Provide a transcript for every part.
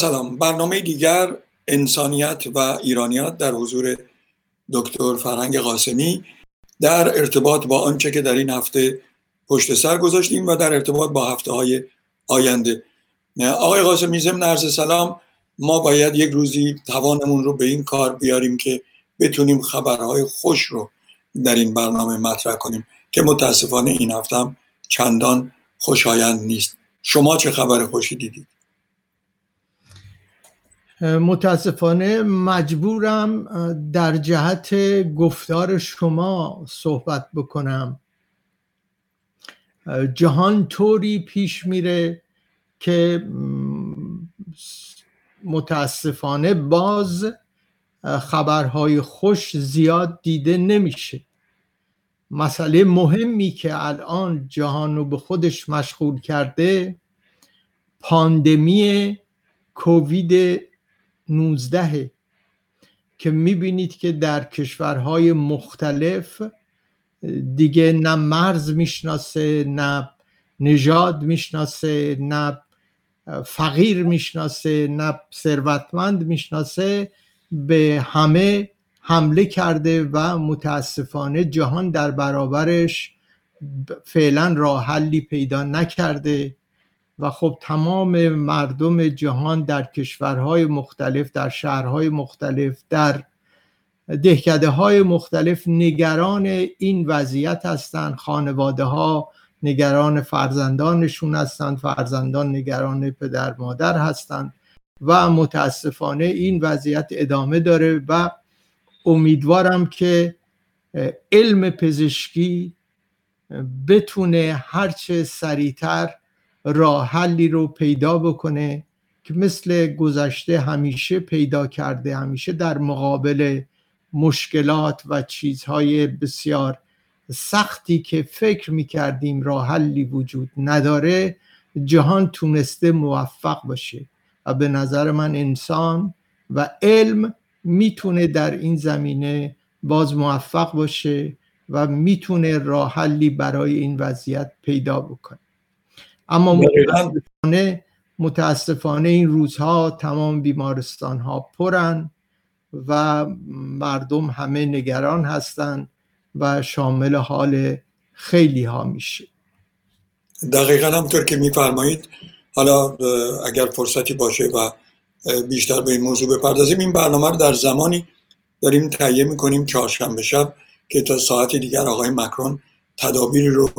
سلام. برنامه دیگر انسانیت و ایرانیات در حضور دکتر فرهنگ قاسمی در ارتباط با آنچه که در این هفته پشت سر گذاشتیم و در ارتباط با هفته های آینده. آقای قاسمی ضمن عرض سلام ما باید یک روزی توانمون رو به این کار بیاریم که بتونیم خبرهای خوش رو در این برنامه مطرح کنیم که متاسفانه این هفته هم چندان خوشایند نیست. شما چه خبر خوشی دیدید؟ متاسفانه مجبورم در جهت گفتار شما صحبت بکنم. جهان طوری پیش میره که متاسفانه باز خبرهای خوش زیاد دیده نمیشه. مسئله مهمی که الان جهان رو به خودش مشغول کرده پاندمی کووید 19 که می‌بینید که در کشورهای مختلف دیگه نه مرز می‌شناسه نه نژاد می‌شناسه نه فقیر می‌شناسه نه ثروتمند می‌شناسه به همه حمله کرده و متاسفانه جهان در برابرش فعلا راه حلی پیدا نکرده. و خب تمام مردم جهان در کشورهای مختلف در شهرهای مختلف در دهکده های مختلف نگران این وضعیت هستند. خانواده ها نگران فرزندانشون هستند. فرزندان نگران پدر مادر هستند. و متاسفانه این وضعیت ادامه داره و امیدوارم که علم پزشکی بتونه هرچه سریعتر راه حلی رو پیدا بکنه که مثل گذشته همیشه پیدا کرده همیشه در مقابل مشکلات و چیزهای بسیار سختی که فکر می‌کردیم راه حلی وجود نداره جهان تونسته موفق باشه. و به نظر من انسان و علم می‌تونه در این زمینه باز موفق باشه و می‌تونه راه حلی برای این وضعیت پیدا بکنه. اما متاسفانه متاسفانه این روزها تمام بیمارستان ها پرن و مردم همه نگران هستند و شامل حال خیلی ها میشه. دقیقا همطور که میفرمایید. حالا اگر فرصتی باشه و بیشتر به این موضوع بپردازیم این برنامه رو در زمانی داریم تهیه می‌کنیم چهارشنبه شب که تا ساعت دیگر آقای مکرون تدابیری رو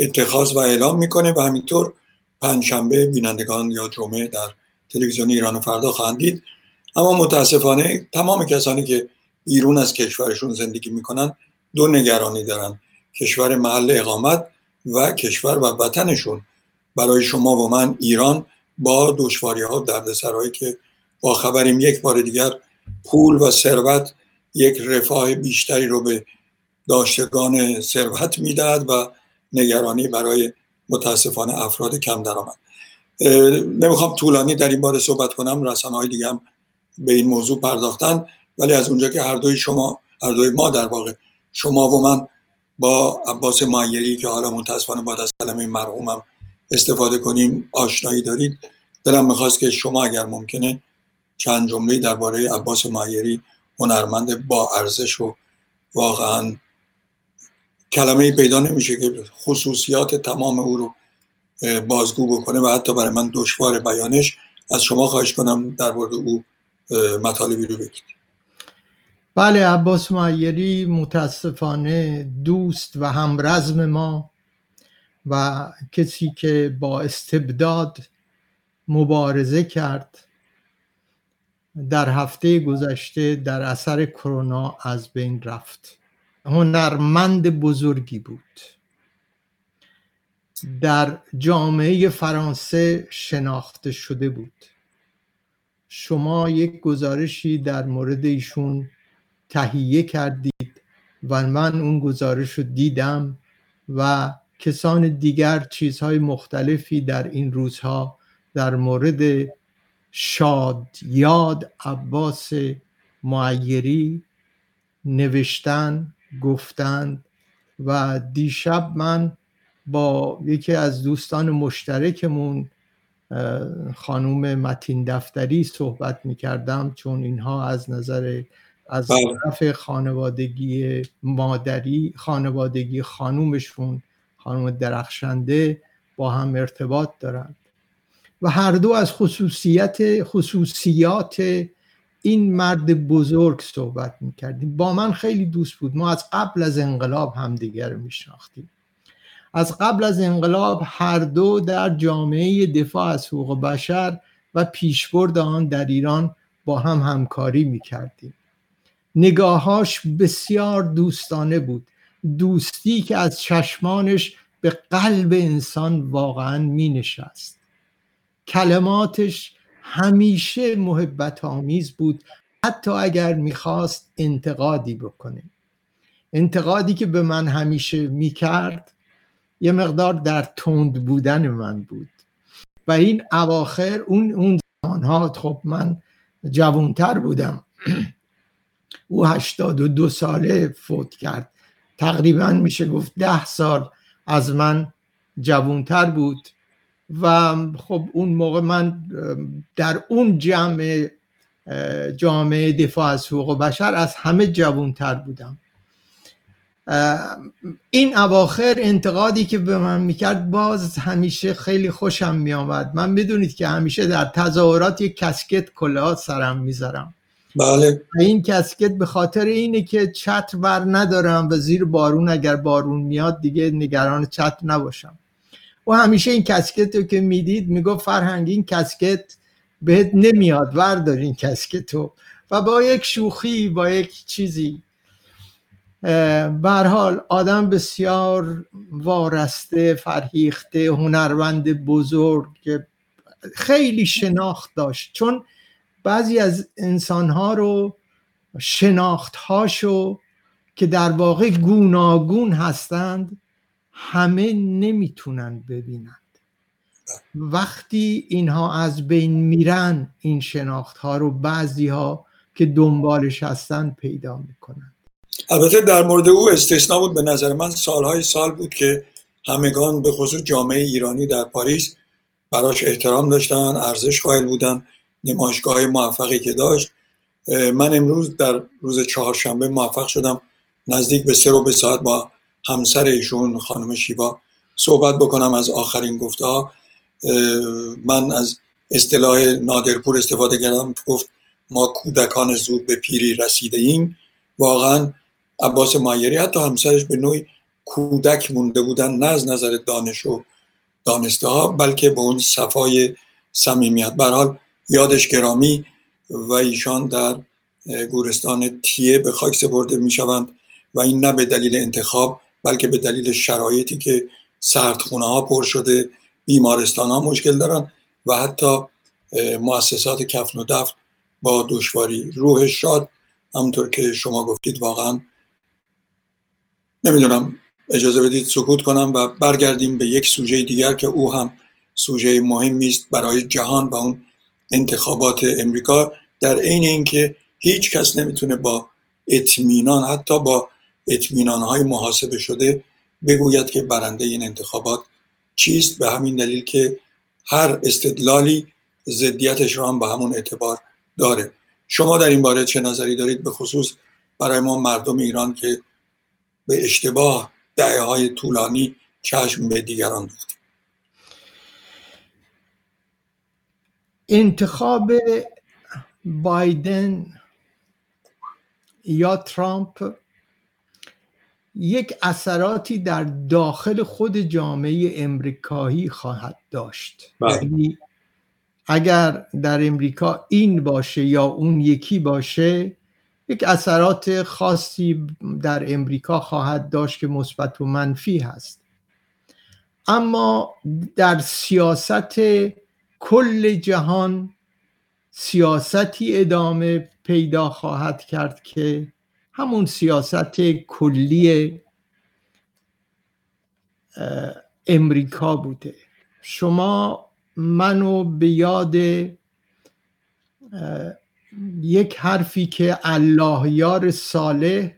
اتخاذ و اعلام می‌کنه و همینطور پنجشنبه بینندگان یا جمعه در تلویزیون ایران فردا خواهند اما متاسفانه تمام کسانی که بیرون از کشورشون زندگی می‌کنن دو نگرانی دارن. کشور محل اقامت و کشور و وطنشون. برای شما و من ایران با دشواری ها دردسرهایی که با خبریم یک بار دیگر پول و ثروت یک رفاه بیشتری رو به داشتگان ثروت می‌دهد و نگرانی برای متاسفانه افراد کم درآمد. نمی‌خوام طولانی در این باره صحبت کنم رسانه های دیگه هم به این موضوع پرداختن ولی از اونجا که هر دوی شما هر دوی ما در واقع شما و من با عباس معیری که حالا متاسفانه بعد از کلمه مرحومم استفاده کنیم آشنایی دارید. دلم می‌خواست که شما اگر ممکنه چند جمله درباره عباس معیری هنرمند با ارزش و واقعا کلمه پیدا نمیشه که خصوصیات تمام او رو بازگو بکنه و حتی برای من دشوار بیانش از شما خواهش کنم در مورد او مطالبی رو بگید. بله عباس معیری متاسفانه دوست و همرزم ما و کسی که با استبداد مبارزه کرد در هفته گذشته در اثر کرونا از بین رفت. هنرمند بزرگی بود. در جامعه فرانسه شناخته شده بود. شما یک گزارشی در مورد ایشون تهیه کردید و من اون گزارش رو دیدم و کسان دیگر چیزهای مختلفی در این روزها در مورد شاد یاد عباس معیری نوشتن گفتند و دیشب من با یکی از دوستان مشترکمون خانوم متین دفتری صحبت می‌کردم چون اینها از نظر از بله. طرف خانوادگی مادری خانوادگی خانومشون خانوم درخشنده با هم ارتباط دارند و هر دو از خصوصیت خصوصیات این مرد بزرگ صحبت می‌کردیم. با من خیلی دوست بود. ما از قبل از انقلاب همدیگر رو میشناختیم. از قبل از انقلاب هر دو در جامعه دفاع از حقوق بشر و پیشبرد آن در ایران با هم همکاری می‌کردیم. نگاهاش بسیار دوستانه بود. دوستی که از چشمانش به قلب انسان واقعا می نشست کلماتش همیشه محبت آمیز بود. حتی اگر می‌خواست انتقادی بکنه. انتقادی که به من همیشه می‌کرد یه مقدار در تند بودن من بود. و این اواخر اون اون زمانها خب من جوانتر بودم. او هشتاد و دو ساله فوت کرد. تقریبا میشه گفت ده سال از من جوانتر بود. و خب اون موقع من در اون جمع جامعه دفاع از حقوق بشر از همه جوانتر بودم. این اواخر انتقادی که به من می‌کرد باز همیشه خیلی خوشم میآمد. من بدونید که همیشه در تظاهرات یک کسکت کلاه سرم می‌ذارم. بله. این کسکت به خاطر اینه که چتر بر ندارم و زیر بارون اگر بارون میاد دیگه نگران چتر نباشم. و همیشه این کسکت رو که می‌دید می‌گفت فرهنگ این کسکت بهت نمیاد وردار این کسکت رو. و با یک شوخی با یک چیزی. حال آدم بسیار وارسته فرهیخته هنرمند بزرگ که خیلی شناخت داشت. چون بعضی از انسانها رو شناختهاشو که در واقع گوناگون هستند همه نمی‌تونن ببینند. وقتی اینها از بین میرن این شناخت ها رو بعضی ها که دنبالش هستن پیدا می‌کنن البته در مورد او استثنا بود به نظر من. سالهای سال بود که همگان به خصوص جامعه ایرانی در پاریس براش احترام داشتن ارزش قائل بودن نمایشگاه موفقی که داشت. من امروز در روز چهارشنبه موفق شدم نزدیک به سه رو به ساعت با همسر ایشون خانم شیوا صحبت بکنم از آخرین گفته ها. من از اصطلاح نادرپور استفاده کردم. گفت ما کودکان زود به پیری رسیده ایم. واقعا عباس مایری حتی همسرش به نوعی کودک مونده بودن نه از نظر دانش و دانسته ها بلکه به اون صفای صمیمیت. به حال یادش گرامی و ایشان در گورستان تیه به خاک سپرده می شوند و این نه به دلیل انتخاب بلکه به دلیل شرایطی که سردخونه ها پر شده بیمارستان ها مشکل دارن و حتی مؤسسات کفن و دفن با دشواری روح شاد. همونطور که شما گفتید واقعا نمی‌دونم اجازه بدید سکوت کنم و برگردیم به یک سوژه دیگر که او هم سوژه مهمی است برای جهان و اون انتخابات امریکا. در عین اینکه هیچ کس نمی‌تونه با اطمینان حتی با اطمینان های محاسبه شده بگوید که برنده این انتخابات چیست به همین دلیل که هر استدلالی ضدیتش رو هم به همون اعتبار داره. شما در این باره چه نظری دارید؟ به خصوص برای ما مردم ایران که به اشتباه دعه های طولانی چشم به دیگران دوختیم انتخاب بایدن یا ترامپ یک اثراتی در داخل خود جامعه امریکایی خواهد داشت بله. یعنی اگر در امریکا این باشه یا اون یکی باشه یک اثرات خاصی در امریکا خواهد داشت که مثبت و منفی هست اما در سیاست کل جهان سیاستی ادامه پیدا خواهد کرد که همون سیاست کلی امریکا بوده. شما منو به یاد یک حرفی که الله یار صالح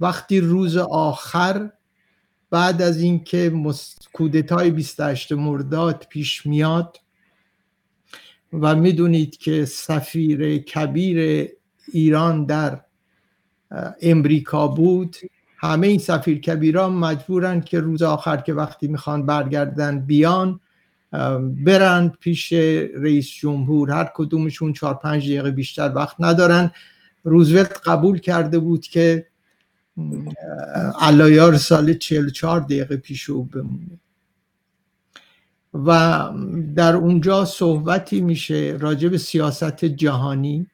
وقتی روز آخر بعد از اینکه کودتای 28 مرداد پیش میاد و می‌دونید که سفیر کبیر ایران در امریکا بود. همه این سفیر کبیران مجبورن که روز آخر که وقتی می‌خوان برگردن بیان برن پیش رئیس جمهور. هر کدومشون چهار پنج دقیقه بیشتر وقت ندارن. روزولت قبول کرده بود که علایار سال 44 دقیقه پیش او بمونه. و در اونجا صحبتی میشه راجع به سیاست جهانی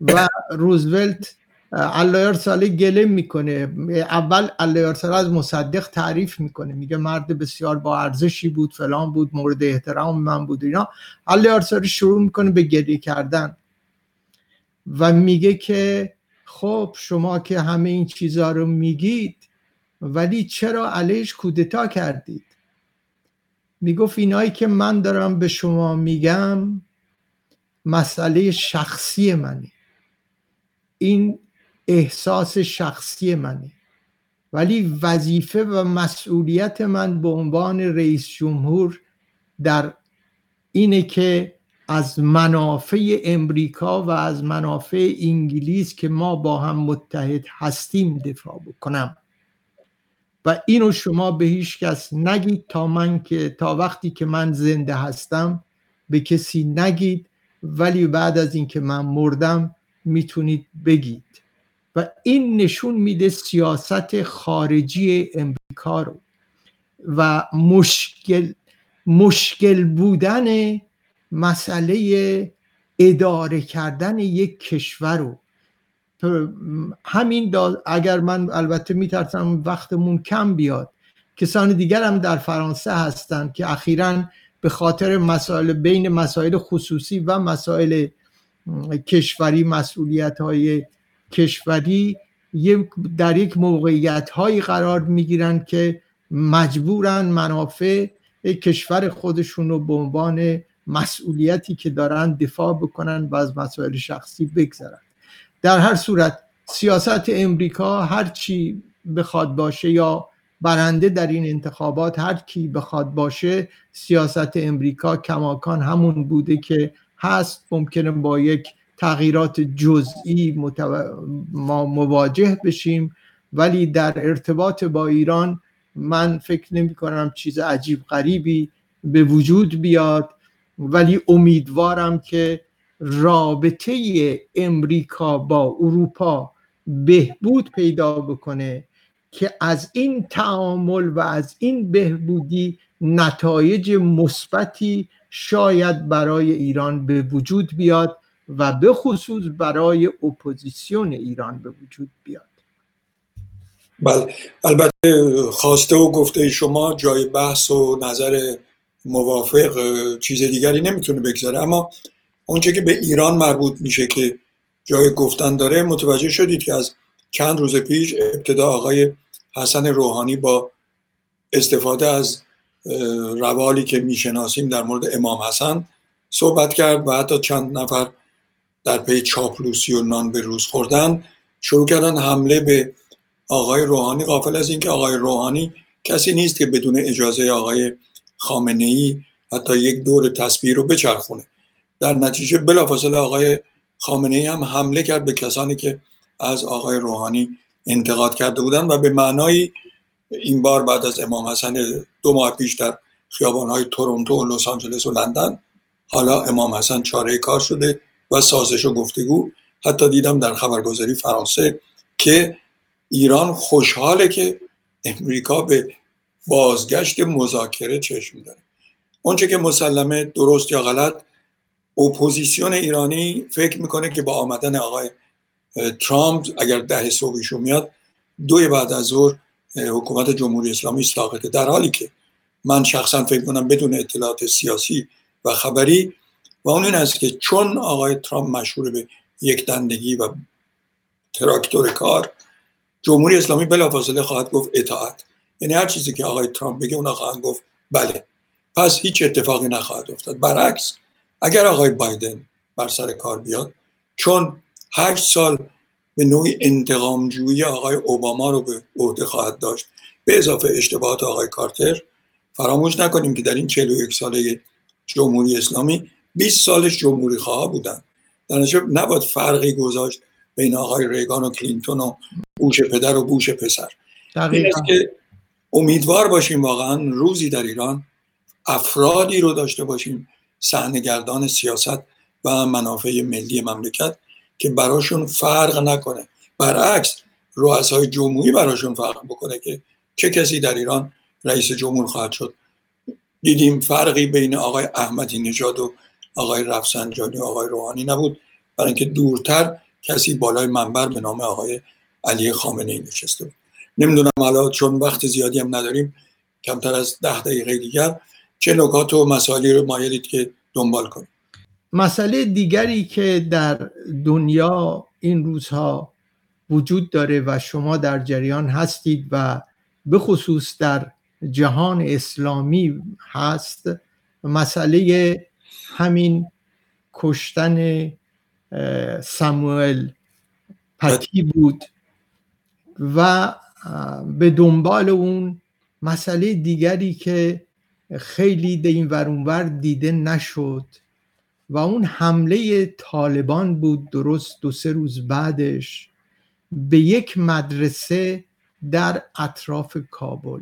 و روزولت ساله گله می‌کنه. اول ساله از مصدق تعریف می‌کنه. میگه مرد بسیار با ارزشی بود فلان بود مورد احترام من بود اینا. ساله شروع می‌کنه به گله کردن. و میگه که خب شما که همه این چیزها رو میگید ولی چرا علیش کودتا کردید؟ می‌گفت اینایی که من دارم به شما میگم مسئله شخصی منه. این احساس شخصی منه. ولی وظیفه و مسئولیت من به عنوان رئیس جمهور در اینه که از منافع امریکا و از منافع انگلیس که ما با هم متحد هستیم دفاع بکنم. و اینو شما به هیچ کس نگید تا من که تا وقتی که من زنده هستم به کسی نگید ولی بعد از اینکه من مردم می‌تونید بگید. و این نشون میده سیاست خارجی امریکا رو و مشکل مشکل بودن مسئله اداره کردن یک کشور رو. همین اگر من البته میترسم وقتمون کم بیاد. کسان دیگر هم در فرانسه هستند که اخیرا به خاطر مسائل بین مسائل خصوصی و مسائل کشوری مسئولیت های کشوری در یک موقعیت هایی قرار می‌گیرن که مجبورن منافع کشور خودشون رو به عنوان مسئولیتی که دارن دفاع بکنن و از مسائل شخصی بگذرن. در هر صورت سیاست امریکا هر چی بخواد باشه یا برنده در این انتخابات هر کی بخواد باشه سیاست امریکا کماکان همون بوده که هست. ممکنه با یک تغییرات جزئی ما مواجه بشیم. ولی در ارتباط با ایران من فکر نمی کنم چیز عجیب غریبی به وجود بیاد. ولی امیدوارم که رابطه امریکا با اروپا بهبود پیدا بکنه که از این تعامل و از این بهبودی نتایج مثبتی شاید برای ایران به وجود بیاد. و به خصوص برای اپوزیسیون ایران به وجود بیاد. بله البته خواسته و گفته شما جای بحث و نظر موافق چیز دیگری نمی‌تونه بگذاره. اما اونچه که به ایران مربوط میشه که جای گفتن داره متوجه شدید که از چند روز پیش ابتدا آقای حسن روحانی با استفاده از روالی که می‌شناسیم در مورد امام حسن صحبت کرد و حتی چند نفر در پی چاپلوسی و نان به روز خوردن شروع کردن حمله به آقای روحانی قافل از اینکه آقای روحانی کسی نیست که بدون اجازه آقای خامنه ای حتی یک دور تصویر رو بچرخونه. در نتیجه بلافاصله آقای خامنه ای هم حمله کرد به کسانی که از آقای روحانی انتقاد کرده بودن و به معنای این بار بعد از امام حسن دو ماه پیش در های تورنتو و لس آنجلس و لندن حالا امام حسن چاره کار شده. و سازش و گفتگو. حتی دیدم در خبرگزاری فرانسه که ایران خوشحاله که امریکا به بازگشت مذاکره چشم داره. اونچه که مسلمه درست یا غلط اپوزیسیون ایرانی فکر می‌کنه که با آمدن آقای ترامپ اگر ده صبحیشو میاد دوی بعد از ظهر حکومت جمهوری اسلامی ساقطه در حالی که من شخصا فکر کنم بدون اطلاعات سیاسی و خبری و اون این است که چون آقای ترامپ مشهور به یک دندگی و تراکتور کار جمهوری اسلامی بلافاصله خواهد گفت اطاعت. یعنی هر چیزی که آقای ترامپ بگه اونا خواهند گفت بله. پس هیچ اتفاقی نخواهد افتاد. برعکس اگر آقای بایدن بر سر کار بیاد چون هشت سال به نوعی انتقامجویی آقای اوباما رو به عهده خواهد داشت به اضافه اشتباهات آقای کارتر فراموش نکنیم که در این 41 ساله جمهوری اسلامی 20 سالش جمهوری خواه بودن. در نباید فرقی گذاشت بین آقای ریگان و کلینتون و بوش پدر و بوش پسر. این است که امیدوار باشیم واقعا روزی در ایران افرادی رو داشته باشیم صحنهگردان سیاست و منافع ملی مملکت که براشون فرق نکنه. برعکس رؤسای جمهوری براشون فرق بکنه که چه کسی در ایران رئیس جمهور خواهد شد. دیدیم فرقی بین آقای احمدی نژاد و آقای رفسنجانی و آقای روحانی نبود. برای اینکه دورتر کسی بالای منبر به نام آقای علی خامنه ای نشسته بود. نمی‌دونم حالا چون وقت زیادی هم نداریم کمتر از ده دقیقه دیگر چه نکات و مسائلی رو مایلید که دنبال کنیم؟ مسئله دیگری که در دنیا این روزها وجود داره و شما در جریان هستید و به خصوص در جهان اسلامی هست مسئله همین کشتن ساموئل پتی بود و به دنبال اون مسئله دیگری که خیلی ده این ورونور دیده نشد و اون حمله طالبان بود درست دو سه روز بعدش به یک مدرسه در اطراف کابل.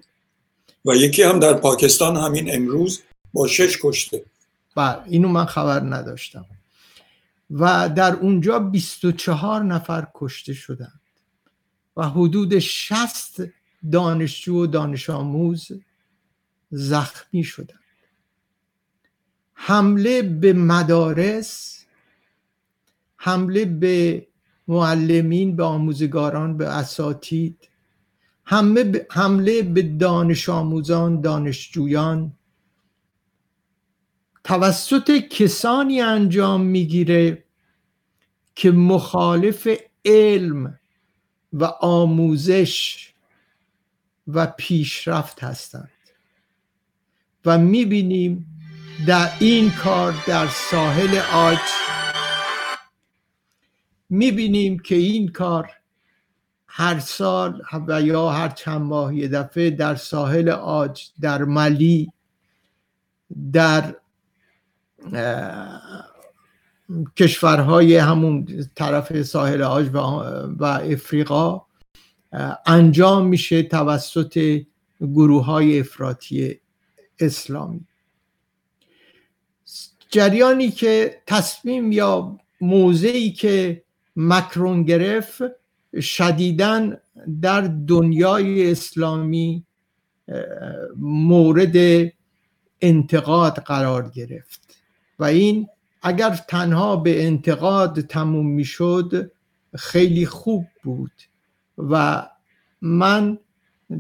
و یکی هم در پاکستان همین امروز با شش کشته. بله اینو من خبر نداشتم. و در اونجا 24 نفر کشته شدند. و حدود 60 دانشجو و دانش آموز زخمی شدند. حمله به مدارس حمله به معلمین به آموزگاران به اساتید حمله به دانش آموزان دانشجویان توسط کسانی انجام می‌گیره که مخالف علم و آموزش و پیشرفت هستند. و می‌بینیم در این کار در ساحل آج می‌بینیم که این کار هر سال و یا هر چند ماه یه دفعه در ساحل آج در ملی در کشورهای همون طرف ساحل آج و افریقا انجام میشه توسط گروه های افراطی اسلامی. جریانی که تصمیم یا موضعی که مکرون گرفت شدیدن در دنیای اسلامی مورد انتقاد قرار گرفت. و این اگر تنها به انتقاد تموم می‌شد خیلی خوب بود و من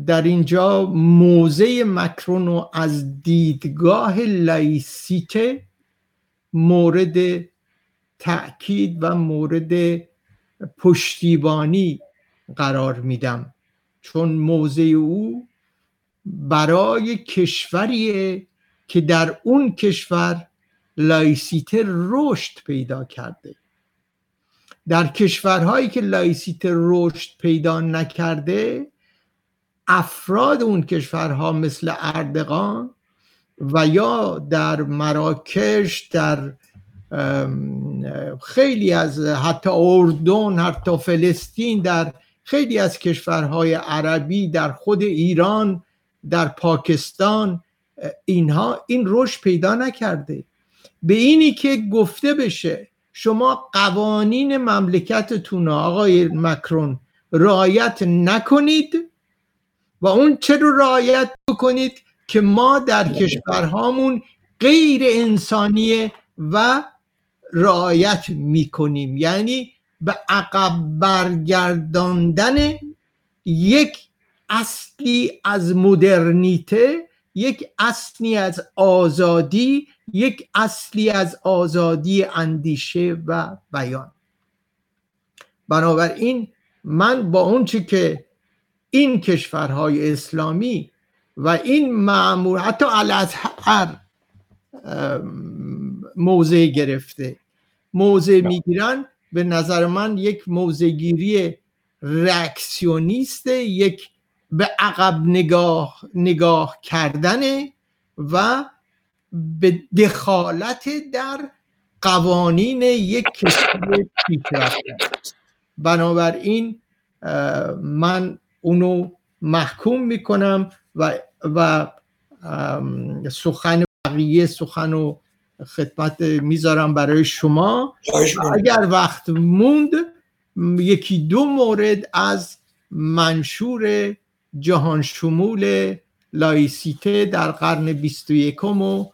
در اینجا موضع مکرون رو از دیدگاه لایسیته مورد تأکید و مورد پشتیبانی قرار میدم. چون موضع او برای کشوریه که در اون کشور لایسیته رشد پیدا کرده. در کشورهایی که لایسیته رشد پیدا نکرده افراد اون کشورها مثل اردقان و یا در مراکش در خیلی از حتی اردن حتی فلسطین در خیلی از کشورهای عربی در خود ایران در پاکستان اینها این رشد پیدا نکرده. به اینی که گفته بشه شما قوانین مملکتتون آقای مکرون رعایت نکنید و اون چه رو رعایت بکنید که ما در کشورهامون غیر انسانیه و رعایت می‌کنیم. یعنی به عقب برگرداندن یک اصلی از مدرنیته یک اصلی از آزادی یک اصلی از آزادی اندیشه و بیان. بنابراین من با اونچه که این کشورهای اسلامی و این معمول حتی الازهر موضع گرفته. موضع می‌گیرن به نظر من یک موضعگیری رکسیونیسته یک به عقب نگاه نگاه کردن و به دخالت در قوانین یک کشور پیشرفته بنابراین من اونو محکوم می‌کنم و و سخن بقیه سخن و خدمت می‌ذارم برای شما. اگر وقت موند یکی دو مورد از منشور جهان شمول لایسیته در قرن 21 و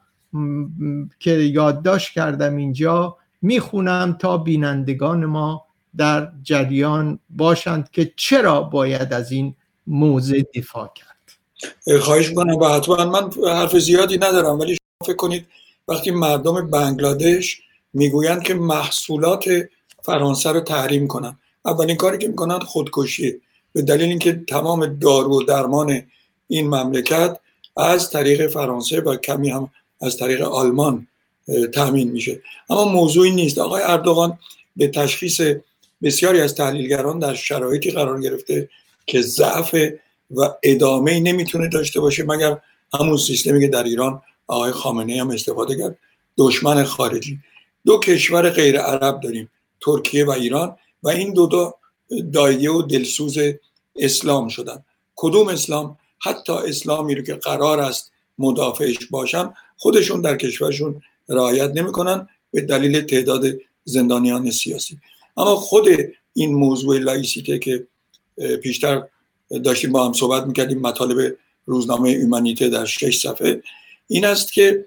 که یادداشت کردم اینجا می‌خونم تا بینندگان ما در جریان باشند که چرا باید از این موضع دفاع کرد. خواهش کنم و حتما من حرف زیادی ندارم ولی شما فکر کنید وقتی مردم بنگلادش می‌گویند که محصولات فرانسه رو تحریم کنن اولین کاری که می‌کنند خودکشی به دلیل اینکه تمام دارو و درمان این مملکت از طریق فرانسه و کمی هم از طریق آلمان تامین میشه. اما موضوعی نیست. آقای اردوغان به تشخیص بسیاری از تحلیلگران در شرایطی قرار گرفته که ضعف و ادامه نمی‌تونه داشته باشه مگر همون سیستمی که در ایران آقای خامنه هم استفاده کرد دشمن خارجی. دو کشور غیر عرب داریم ترکیه و ایران. و این دو تا دایه و دلسوز اسلام شدن کدوم اسلام؟ حتی اسلامی رو که قرار است مدافعش باشن خودشون در کشورشون رعایت نمی‌کنن به دلیل تعداد زندانیان سیاسی. اما خود این موضوع لایسیته که پیشتر داشتیم با هم صحبت می‌کردیم مطالب روزنامه ایمانیته در شش صفحه این است که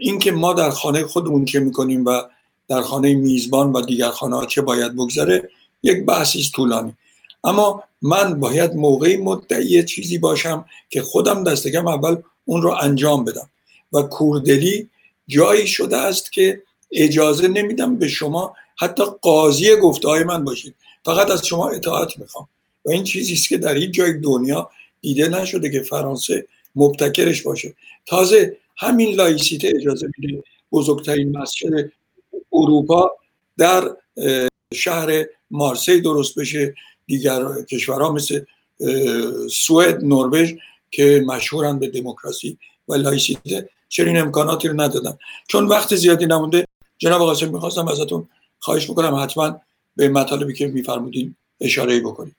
اینکه ما در خانه خودمون چه می‌کنیم و در خانه میزبان و دیگر خانه ها چه باید بگذره یک بحثی طولانی. اما من باید موقعی مدعی چیزی باشم که خودم دستگم اول اون رو انجام بدم. و کوردلی جایی شده است که اجازه نمیدم به شما حتی قاضی گفته های من باشید. فقط از شما اطاعت می‌خوام. و این چیزی است که در این جای دنیا دیده نشده که فرانسه مبتکرش باشه. تازه همین لایسیته اجازه میده بزرگترین مسجد اروپا در شهر مارسی درست بشه دیگر کشورها مثل سوئد نروژ که مشهورن به دموکراسی و لایسیته. چرا این امکاناتی رو ندادن. چون وقت زیادی نمونده جناب قاسم می‌خواستم ازتون خواهش می‌کنم حتما به مطالبی که میفرمودین اشاره بکنید.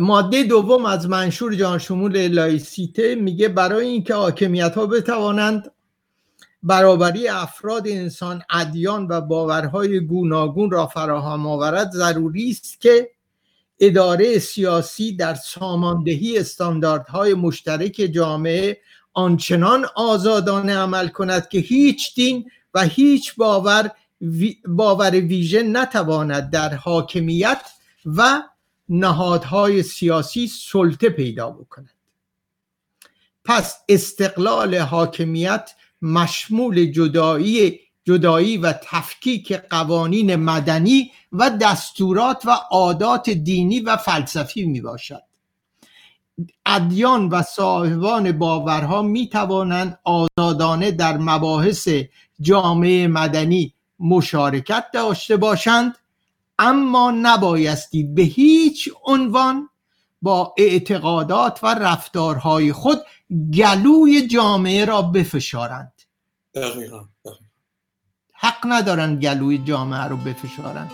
ماده دوم از منشور جان شمول لایسیته میگه برای اینکه حاکمیت ها بتوانند برابری افراد انسان ادیان و باورهای گوناگون را فراهم آورد. ضروری است که اداره سیاسی در ساماندهی استانداردهای مشترک جامعه آنچنان آزادانه عمل کند که هیچ دین و هیچ باور باور ویژه نتواند در حاکمیت و نهادهای سیاسی سلطه پیدا بکند. پس استقلال حاکمیت مشمول جدایی جدایی و تفکیک قوانین مدنی و دستورات و عادات دینی و فلسفی می باشد. ادیان و صاحبان باورها می توانند آزادانه در مباحث جامعه مدنی مشارکت داشته باشند اما نبایستی به هیچ عنوان با اعتقادات و رفتارهای خود گلوی جامعه را بفشارند. حق ندارن گلوی جامعه رو بفشارن.